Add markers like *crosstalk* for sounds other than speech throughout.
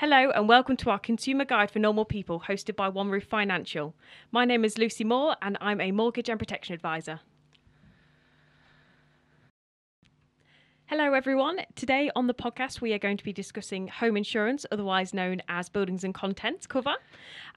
Hello and welcome to our consumer guide for normal people hosted by One Roof Financial. My name is Lucy Moore and I'm a mortgage and protection advisor. Hello, everyone. Today on the podcast, we are going to be discussing home insurance, otherwise known as buildings and contents cover.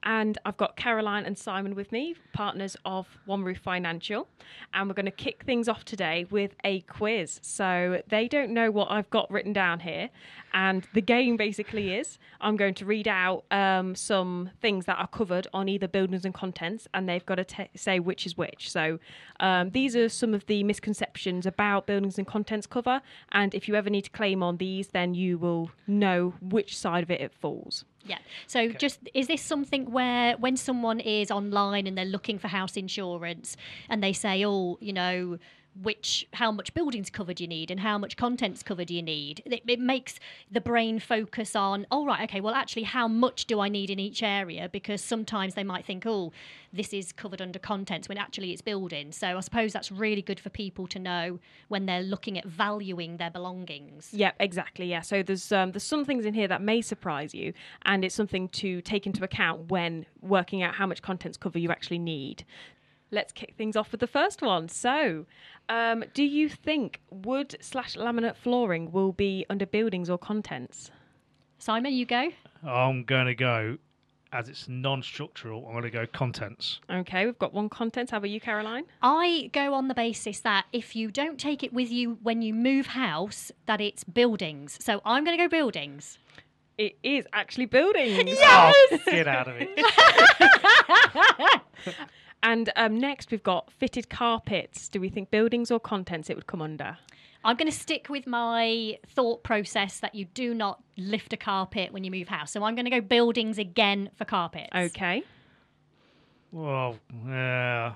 And I've got Caroline and Simon with me, partners of One Roof Financial. And we're going to kick things off today with a quiz. So they don't know what I've got written down here. And the game basically is I'm going to read out um, some things that are covered on either buildings and contents, and they've got to t- say which is which. So um, these are some of the misconceptions about buildings and contents cover. And if you ever need to claim on these, then you will know which side of it it falls. Yeah. So, just is this something where when someone is online and they're looking for house insurance and they say, oh, you know, which how much buildings cover do you need and how much contents cover do you need it, it makes the brain focus on oh right okay well actually how much do i need in each area because sometimes they might think oh this is covered under contents when actually it's building so i suppose that's really good for people to know when they're looking at valuing their belongings Yeah, exactly. Yeah. So there's um, there's some things in here that may surprise you, and it's something to take into account when working out how much contents cover you actually need. Let's kick things off with the first one. So, um, do you think wood slash laminate flooring will be under buildings or contents? simon you go I'm going to go, as it's non structural, I'm going to go contents. Okay, we've got one contents. How about you, Caroline? I go on the basis that if you don't take it with you when you move house, that it's buildings. So I'm going to go buildings. It is actually buildings. *laughs* Oh, get out of it. *laughs* And um, next we've got fitted carpets. Do we think buildings or contents it would come under? I'm going to stick with my thought process that you do not lift a carpet when you move house. So I'm going to go buildings again for carpets. Okay. Well, yeah.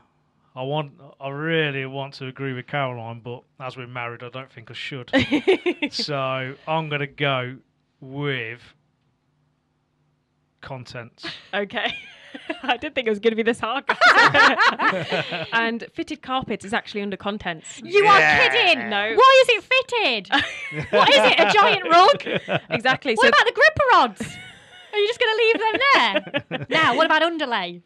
I want, I really want to agree with Caroline, but as we're married, I don't think I should. *laughs* so I'm going to go with contents. Okay. *laughs* *laughs* I didn't think it was going to be this hard. *laughs* and fitted carpets is actually under contents. You Yeah. are kidding! No. Why is it fitted? *laughs* what is it? A giant rug? Exactly. What so about the gripper rods? Are you just going to leave them there? now, what about underlay?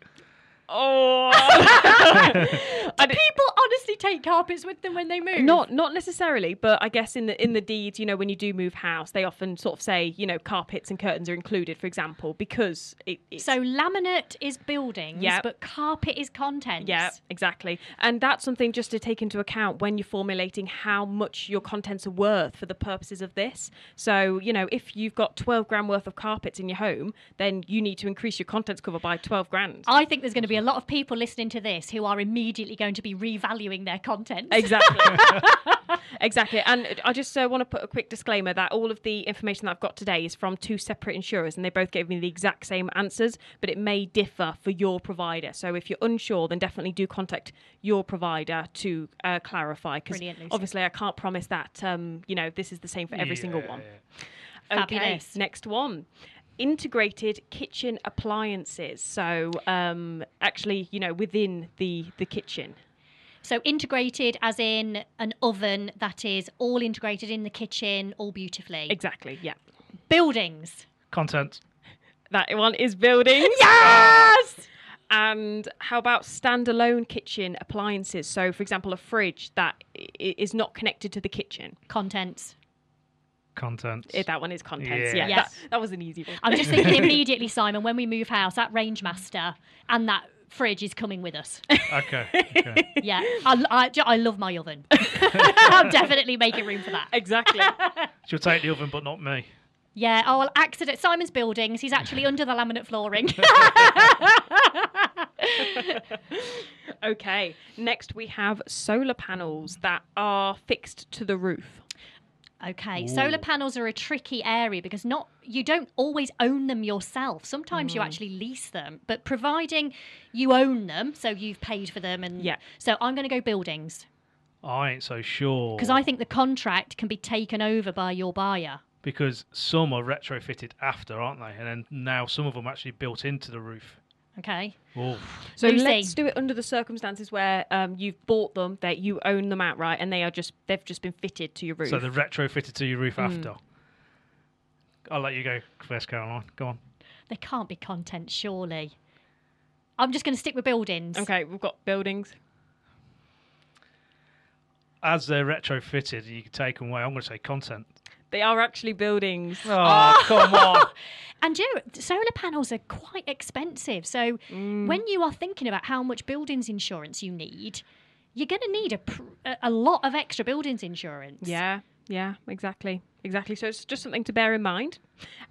Oh, *laughs* Do people honestly take carpets with them when they move? not not necessarily, but I guess in the in the deeds, you know, when you do move house, they often sort of say, you know, carpets and curtains are included, for example, because it, it's So laminate is buildings, Yep. but carpet is contents. Yeah, exactly. And that's something just to take into account when you're formulating how much your contents are worth for the purposes of this. So, you know, if you've got 12 grand worth of carpets in your home, then you need to increase your contents cover by 12 grand. I think there's going to be a lot of people listening to this who are immediately going to be revaluing their content. Exactly. *laughs* *laughs* exactly. And I just uh, want to put a quick disclaimer that all of the information that I've got today is from two separate insurers and they both gave me the exact same answers, but it may differ for your provider. So if you're unsure, then definitely do contact your provider to uh, clarify. Because obviously, I can't promise that, um, you know, this is the same for every single one. Yeah. Okay, Fabulous. next one. Integrated kitchen appliances. So, um, actually, you know, within the the kitchen. So integrated as in an oven that is all integrated in the kitchen, all beautifully. Exactly. Yeah. Buildings. Content. That one is buildings. *laughs* Yes! And how about standalone kitchen appliances? So, for example, a fridge that is not connected to the kitchen. Contents. Content. Eh, That one is contents. Yeah. Yeah, Yes. that, that was an easy one. I'm just *laughs* thinking immediately, Simon, when we move house, that Rangemaster and that fridge is coming with us. Okay. okay. *laughs* Yeah, I, I, I love my oven. *laughs* I'm definitely making room for that. exactly. She'll take the oven, but not me. Yeah, oh, well, accident. Simon's buildings. He's actually under the laminate flooring. okay. Next, we have solar panels that are fixed to the roof. Okay, solar panels are a tricky area because not you don't always own them yourself. Sometimes you mm. actually lease them, but providing you own them, so you've paid for them, and Yeah. So I'm going to go buildings I ain't so sure. because I think the contract can be taken over by your buyer. because some are retrofitted after, aren't they? And then now some of them actually built into the roof. Okay, So Lucy. let's do it under the circumstances where um, you've bought them, that you own them outright, and they are just they've just been fitted to your roof. so they're retrofitted to your roof Hmm. after. I'll let you go first, Caroline. Go on. They can't be content, surely. I'm just going to stick with buildings. Okay, we've got buildings. As they're retrofitted, you can take them away. I'm going to say content. They are actually buildings. Oh, come on. *laughs* And you know, solar panels are quite expensive. So Mm. when you are thinking about how much buildings insurance you need, you're going to need a, pr- a- a lot of extra buildings insurance. Yeah, yeah, exactly. Exactly. So it's just something to bear in mind.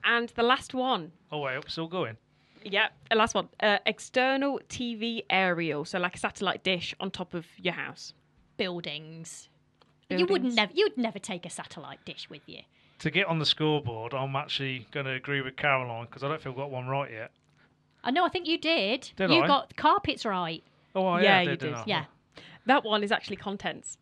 And the last one. Oh, wait, still going. Yeah, the last one. Uh, external TV aerial. So like a satellite dish on top of your house. Buildings. You wouldn't never you'd never take a satellite dish with you. To get on the scoreboard, I'm actually going to agree with Caroline because I don't feel I've got one right yet. I know I think you did. Did you I? got carpets right. Oh, I Yeah, yeah, you did, did. didn't Yeah. That one is actually contents.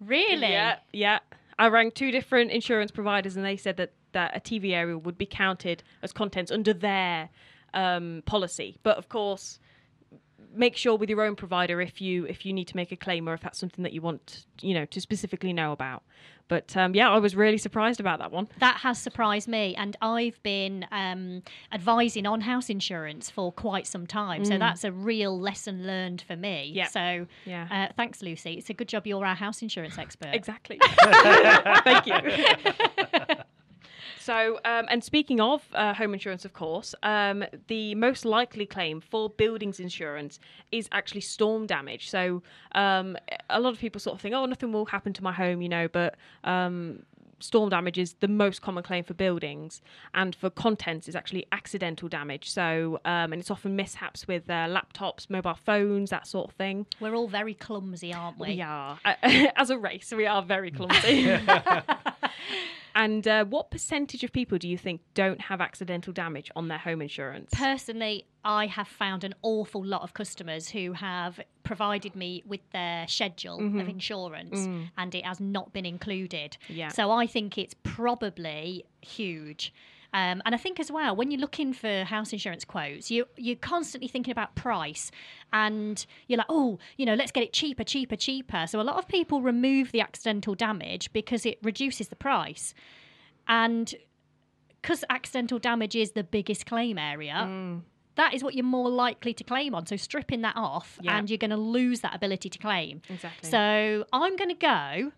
Really? Yeah, yeah. I rang two different insurance providers and they said that, that a TV aerial would be counted as contents under their um, policy. But of course, make sure with your own provider if you if you need to make a claim or if that's something that you want you know to specifically know about. But um, yeah, I was really surprised about that one. That has surprised me, and I've been um, advising on house insurance for quite some time. So that's a real lesson learned for me. Yeah. So Yeah. uh, thanks, Lucy. It's a good job you're our house insurance expert. Exactly. *laughs* Thank you. *laughs* so, um, and speaking of uh, home insurance, of course, um, the most likely claim for buildings insurance is actually storm damage. So, um, a lot of people sort of think, oh, nothing will happen to my home, you know, but. Um, Storm damage is the most common claim for buildings, and for contents is actually accidental damage. So, um, and it's often mishaps with uh, laptops, mobile phones, that sort of thing. We're all very clumsy, aren't we? We are. *laughs* As a race, we are very clumsy. *laughs* *laughs* and uh, what percentage of people do you think don't have accidental damage on their home insurance? Personally, I have found an awful lot of customers who have provided me with their schedule of insurance and it has not been included. Yeah. So I think it's probably huge. Um, and I think as well, when you're looking for house insurance quotes, you you're constantly thinking about price, and you're like, oh, you know, let's get it cheaper, cheaper, cheaper. So a lot of people remove the accidental damage because it reduces the price, and because accidental damage is the biggest claim area, that is what you're more likely to claim on. So stripping that off, Yeah. and you're going to lose that ability to claim. Exactly. So I'm going to go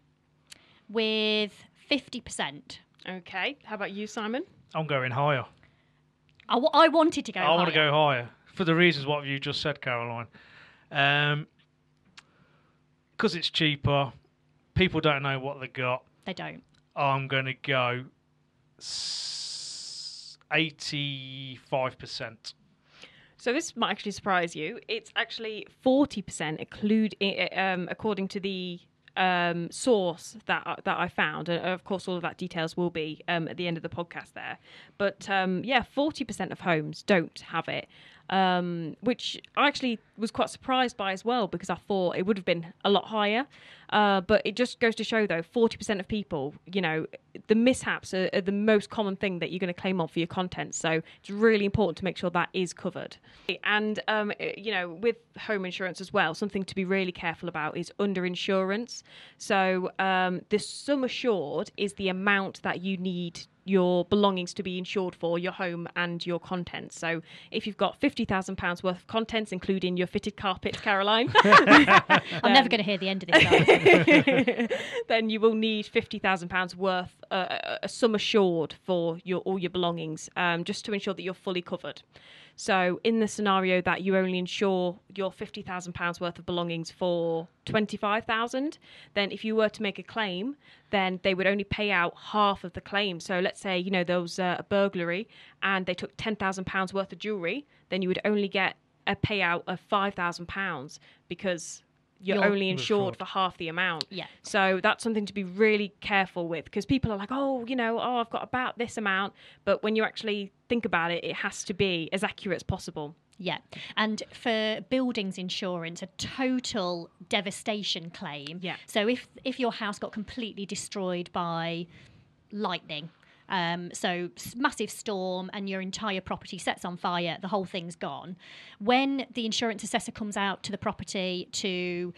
with fifty percent. okay. How about you, Simon? I'm going higher. I, w- I wanted to go. Higher. I want to higher. go higher for the reasons what you just said, Caroline. Um, because it's cheaper, people don't know what they got. They don't. I'm going to go eighty-five percent. So this might actually surprise you. It's actually forty percent, include um, according to the um, source that that I found. And of course, all of that details will be um, at the end of the podcast there. But um, yeah, forty percent of homes don't have it, um, which I actually was quite surprised by as well because I thought it would have been a lot higher. Uh, but it just goes to show, though, forty percent of people, you know, the mishaps are, are the most common thing that you're going to claim on for your content. So it's really important to make sure that is covered. And um, you know, with home insurance as well, something to be really careful about is underinsurance. So um, the sum assured is the amount that you need your belongings to be insured for your home and your contents. So if you've got fifty thousand pounds worth of contents, including your fitted carpets, Caroline, *laughs* I'm never going to hear the end of this. *laughs* then you will need fifty thousand pounds worth, uh, a- sum assured for your all your belongings, um, just to ensure that you're fully covered. So, in the scenario that you only insure your fifty thousand pounds worth of belongings for twenty five thousand, then if you were to make a claim, then they would only pay out half of the claim. So, let's say you know there was a burglary and they took ten thousand pounds worth of jewelry, then you would only get a payout of five thousand pounds because you're, You're- only insured fraud. for half the amount. Yeah. So that's something to be really careful with because people are like, oh, you know, oh, I've got about this amount. But when you actually think about it, it has to be as accurate as possible. Yeah. And for buildings insurance, a total devastation claim. Yeah. So if if your house got completely destroyed by lightning, um, so massive storm and your entire property sets on fire, the whole thing's gone. When the insurance assessor comes out to the property to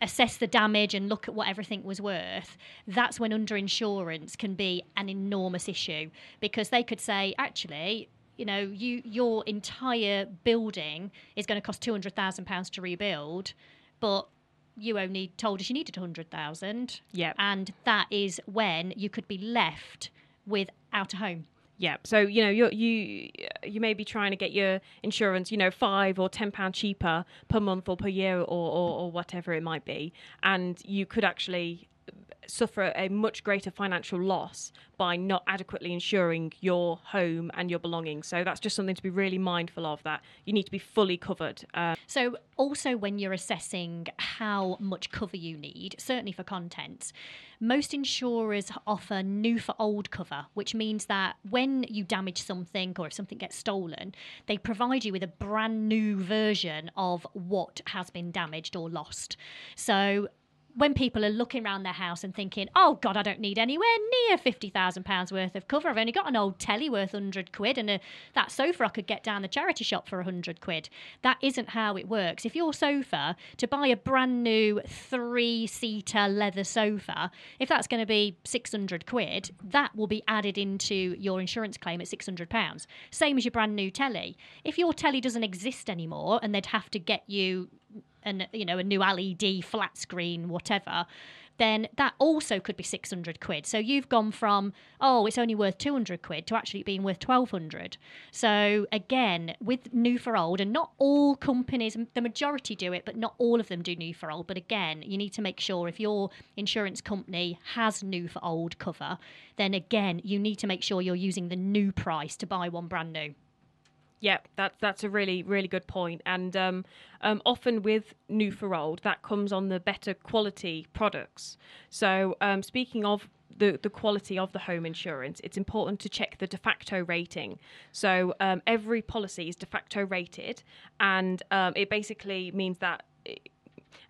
assess the damage and look at what everything was worth, that's when underinsurance can be an enormous issue because they could say, actually, you know, you your entire building is going to cost two hundred thousand pounds to rebuild, but you only told us you needed hundred thousand. Yep. and that is when you could be left without a home. Yeah. So you know you you you may be trying to get your insurance, you know, five or ten pound cheaper per month or per year or, or or whatever it might be, and you could actually suffer a much greater financial loss by not adequately insuring your home and your belongings. So that's just something to be really mindful of. That you need to be fully covered. Uh, So, also when you're assessing how much cover you need, certainly for contents, most insurers offer new for old cover, which means that when you damage something or if something gets stolen, they provide you with a brand new version of what has been damaged or lost. So, when people are looking around their house and thinking, "Oh God, I don't need anywhere near fifty thousand pounds worth of cover. I've only got an old telly worth hundred quid, and a, that sofa I could get down the charity shop for hundred quid." That isn't how it works. If your sofa to buy a brand new three-seater leather sofa, if that's going to be six hundred quid, that will be added into your insurance claim at six hundred pounds. Same as your brand new telly. If your telly doesn't exist anymore, and they'd have to get you and you know a new LED flat screen, whatever, then that also could be six hundred quid. So you've gone from oh it's only worth two hundred quid to actually being worth twelve hundred. So again, with new for old, and not all companies, the majority do it, but not all of them do new for old. But again, you need to make sure if your insurance company has new for old cover, then again you need to make sure you're using the new price to buy one brand new. Yeah, that's that's a really really good point. and um, um, often with new for old, that comes on the better quality products. So um, speaking of the the quality of the home insurance, it's important to check the Defaqto rating. So um, every policy is Defaqto rated, and um, it basically means that.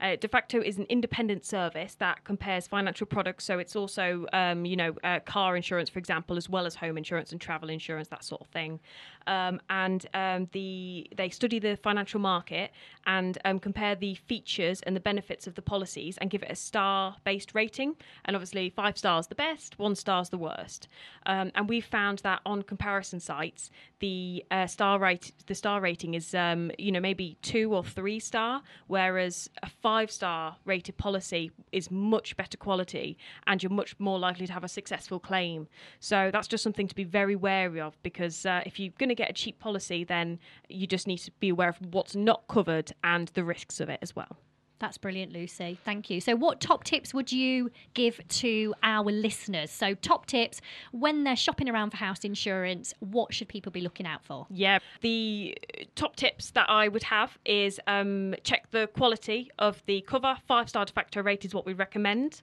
Uh, Defaqto is an independent service that compares financial products. So it's also, um, you know, uh, car insurance, for example, as well as home insurance and travel insurance, that sort of thing. Um, and um, the they study the financial market and um, compare the features and the benefits of the policies and give it a star-based rating. And obviously, five stars the best, one star's the worst. Um, and we've found that on comparison sites, the uh, star rate the star rating is, um, you know, maybe two or three star, whereas a five-star rated policy is much better quality, and you're much more likely to have a successful claim. So that's just something to be very wary of because uh, if you're going to get a cheap policy, then you just need to be aware of what's not covered and the risks of it as well. That's brilliant, Lucy. Thank you. So, what top tips would you give to our listeners? So, top tips when they're shopping around for house insurance, what should people be looking out for? Yeah, the top tips that I would have is um, check the quality of the cover. Five star Defaqto rate is what we recommend.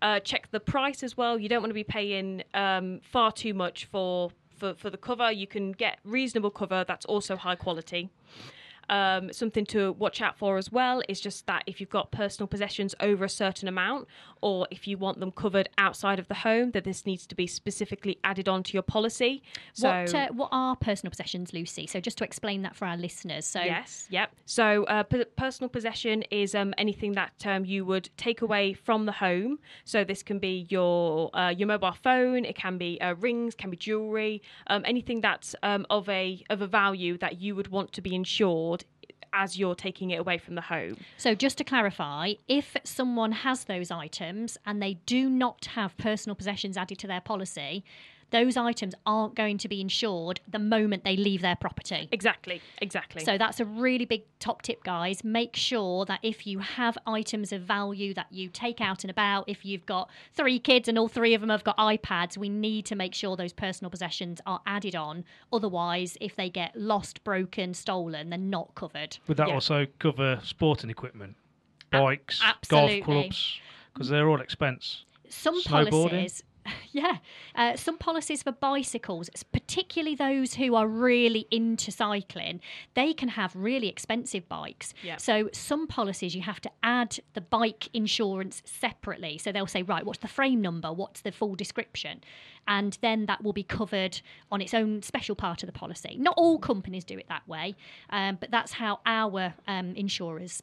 Uh, check the price as well. You don't want to be paying um, far too much for, for, for the cover. You can get reasonable cover that's also high quality. Um, something to watch out for as well is just that if you've got personal possessions over a certain amount, or if you want them covered outside of the home, that this needs to be specifically added onto your policy. So, what uh, what are personal possessions, Lucy? So, just to explain that for our listeners. So, Yes, yep. So, uh, p- personal possession is um, anything that um, you would take away from the home. So, this can be your uh, your mobile phone. It can be uh, rings, can be jewelry, um, anything that's um, of a of a value that you would want to be insured as you're taking it away from the home. So, just to clarify, if someone has those items and they do not have personal possessions added to their policy, those items aren't going to be insured the moment they leave their property. Exactly, exactly. So that's a really big top tip, guys. Make sure that if you have items of value that you take out and about, if you've got three kids and all three of them have got iPads, we need to make sure those personal possessions are added on. Otherwise, if they get lost, broken, stolen, they're not covered. Would that Yeah. also cover sporting equipment, bikes, absolutely. golf clubs? Because they're all expense. Some Snowboarding? policies. *laughs* Yeah, uh, some policies for bicycles, particularly those who are really into cycling, they can have really expensive bikes. Yeah. So some policies you have to add the bike insurance separately. So they'll say, right, what's the frame number? What's the full description? And then that will be covered on its own special part of the policy. Not all companies do it that way, um, but that's how our um, insurers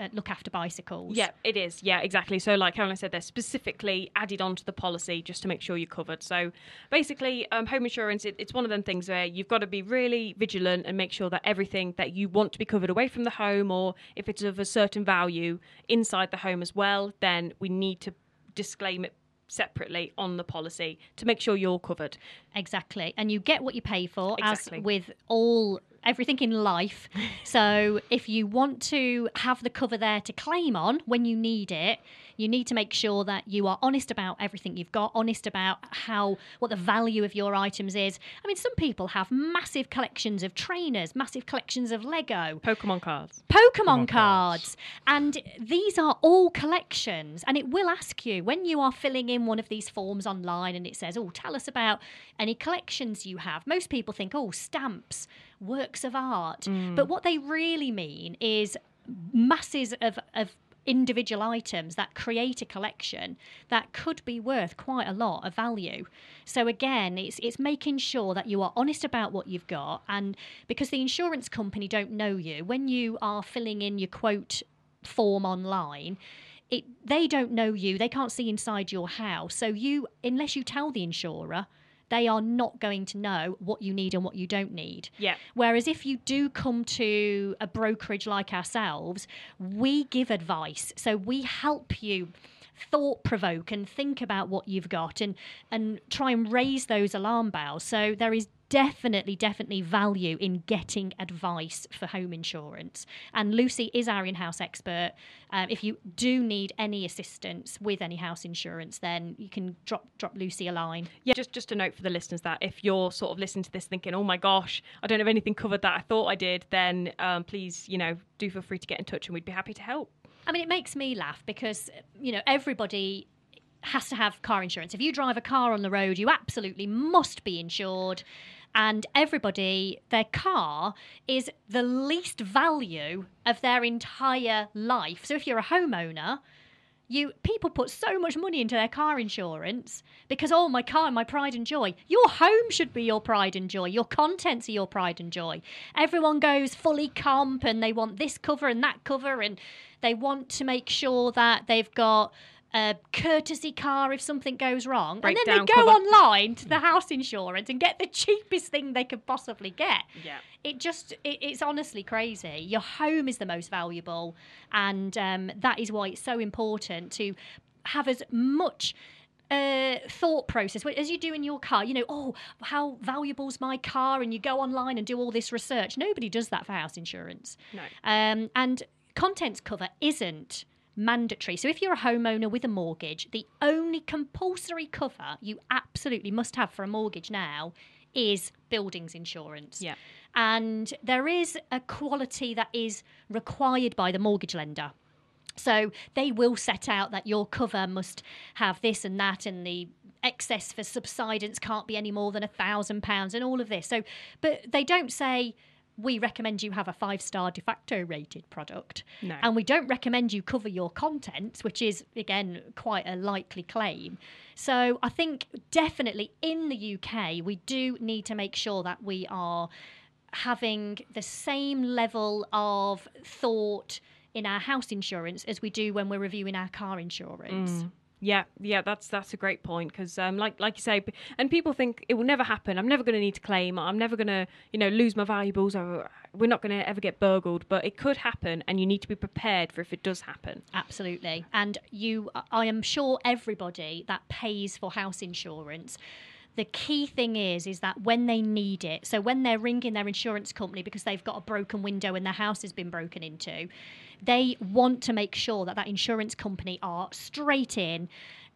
uh, look after bicycles. Yeah, it is. Yeah, exactly. So, like Caroline said, they're specifically added onto the policy just to make sure you're covered. So, basically, um, home insurance, it, it's one of them things where you've got to be really vigilant and make sure that everything that you want to be covered away from the home, or if it's of a certain value inside the home as well, then we need to disclaim it separately on the policy to make sure you're covered. Exactly. And you get what you pay for, Exactly. as with all everything in life. so if you want to have the cover there to claim on when you need it, you need to make sure that you are honest about everything you've got, honest about how what the value of your items is. I mean, some people have massive collections of trainers, massive collections of Lego, Pokemon cards. Pokemon Pokemon cards. cards. And these are all collections. And it will ask you when you are filling in one of these forms online and it says, Oh, tell us about any collections you have. Most people think, Oh, stamps, works of art. Mm. But what they really mean is masses of, of individual items that create a collection that could be worth quite a lot of value. So again, it's it's making sure that you are honest about what you've got and because the insurance company don't know you, when you are filling in your quote form online, it they don't know you, they can't see inside your house. So you unless you tell the insurer, they are not going to know what you need and what you don't need. Yeah. Whereas if you do come to a brokerage like ourselves, we give advice. So we help you thought provoke and think about what you've got and and try and raise those alarm bells. So there is definitely definitely value in getting advice for home insurance and lucy is our in-house expert um, if you do need any assistance with any house insurance then you can drop drop lucy a line Yeah, just just a note for the listeners that if you're sort of listening to this thinking, "Oh my gosh, I don't have anything covered that I thought I did," then um, please, you know, do feel free to get in touch, and we'd be happy to help. I mean, it makes me laugh because, you know, everybody has to have car insurance. If you drive a car on the road, you absolutely must be insured. And everybody, their car is the least value of their entire life. So if you're a homeowner, you people put so much money into their car insurance because oh my car my pride and joy. Your home should be your pride and joy. Your contents are your pride and joy. Everyone goes fully comp and they want this cover and that cover and they want to make sure that they've got a courtesy car if something goes wrong and then they go cover. online to the house insurance and get the cheapest thing they could possibly get Yeah. it just it, it's honestly crazy your home is the most valuable and um, that is why it's so important to have as much uh, thought process as you do in your car you know oh how valuable is my car and you go online and do all this research nobody does that for house insurance No. um, and contents cover isn't mandatory. So if you're a homeowner with a mortgage, the only compulsory cover you absolutely must have for a mortgage now is buildings insurance. Yeah. And there is a quality that is required by the mortgage lender. So they will set out that your cover must have this and that, and the excess for subsidence can't be any more than a thousand pounds, and all of this. So, but they don't say we recommend you have a five star Defaqto rated product, No. and we don't recommend you cover your contents, which is again quite a likely claim. So I think definitely in the UK we do need to make sure that we are having the same level of thought in our house insurance as we do when we're reviewing our car insurance. Mm. Yeah, yeah, that's that's a great point because, um, like like you say, and people think it will never happen. I'm never going to need to claim. I'm never going to, you know, lose my valuables, or we're not going to ever get burgled. But it could happen, and you need to be prepared for if it does happen. Absolutely. And you, I am sure everybody that pays for house insurance. The key thing is, is that when they need it, so when they're ringing their insurance company because they've got a broken window and their house has been broken into, they want to make sure that that insurance company are straight in.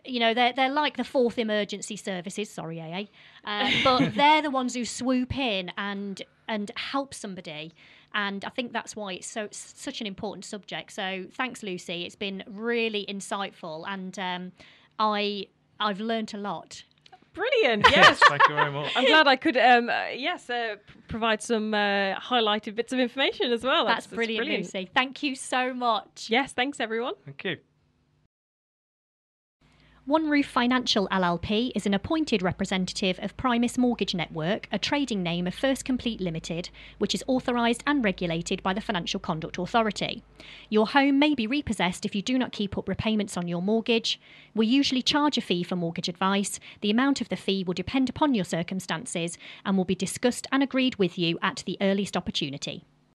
You know, they're, they're like the fourth emergency services, sorry, AA, uh, *laughs* but they're the ones who swoop in and and help somebody. And I think that's why it's so it's such an important subject. So thanks, Lucy. It's been really insightful, and um, I I've learnt a lot. Brilliant. *laughs* Yes. Thank you very much. I'm glad I could, um, uh, yes, uh, p- provide some uh, highlighted bits of information as well. That's, brilliant, Lucy. Thank you so much. Yes, thanks everyone. Thank you. One Roof Financial LLP is an appointed representative of Primis Mortgage Network, a trading name of First Complete Limited, which is authorised and regulated by the Financial Conduct Authority. Your home may be repossessed if you do not keep up repayments on your mortgage. We usually charge a fee for mortgage advice. The amount of the fee will depend upon your circumstances and will be discussed and agreed with you at the earliest opportunity.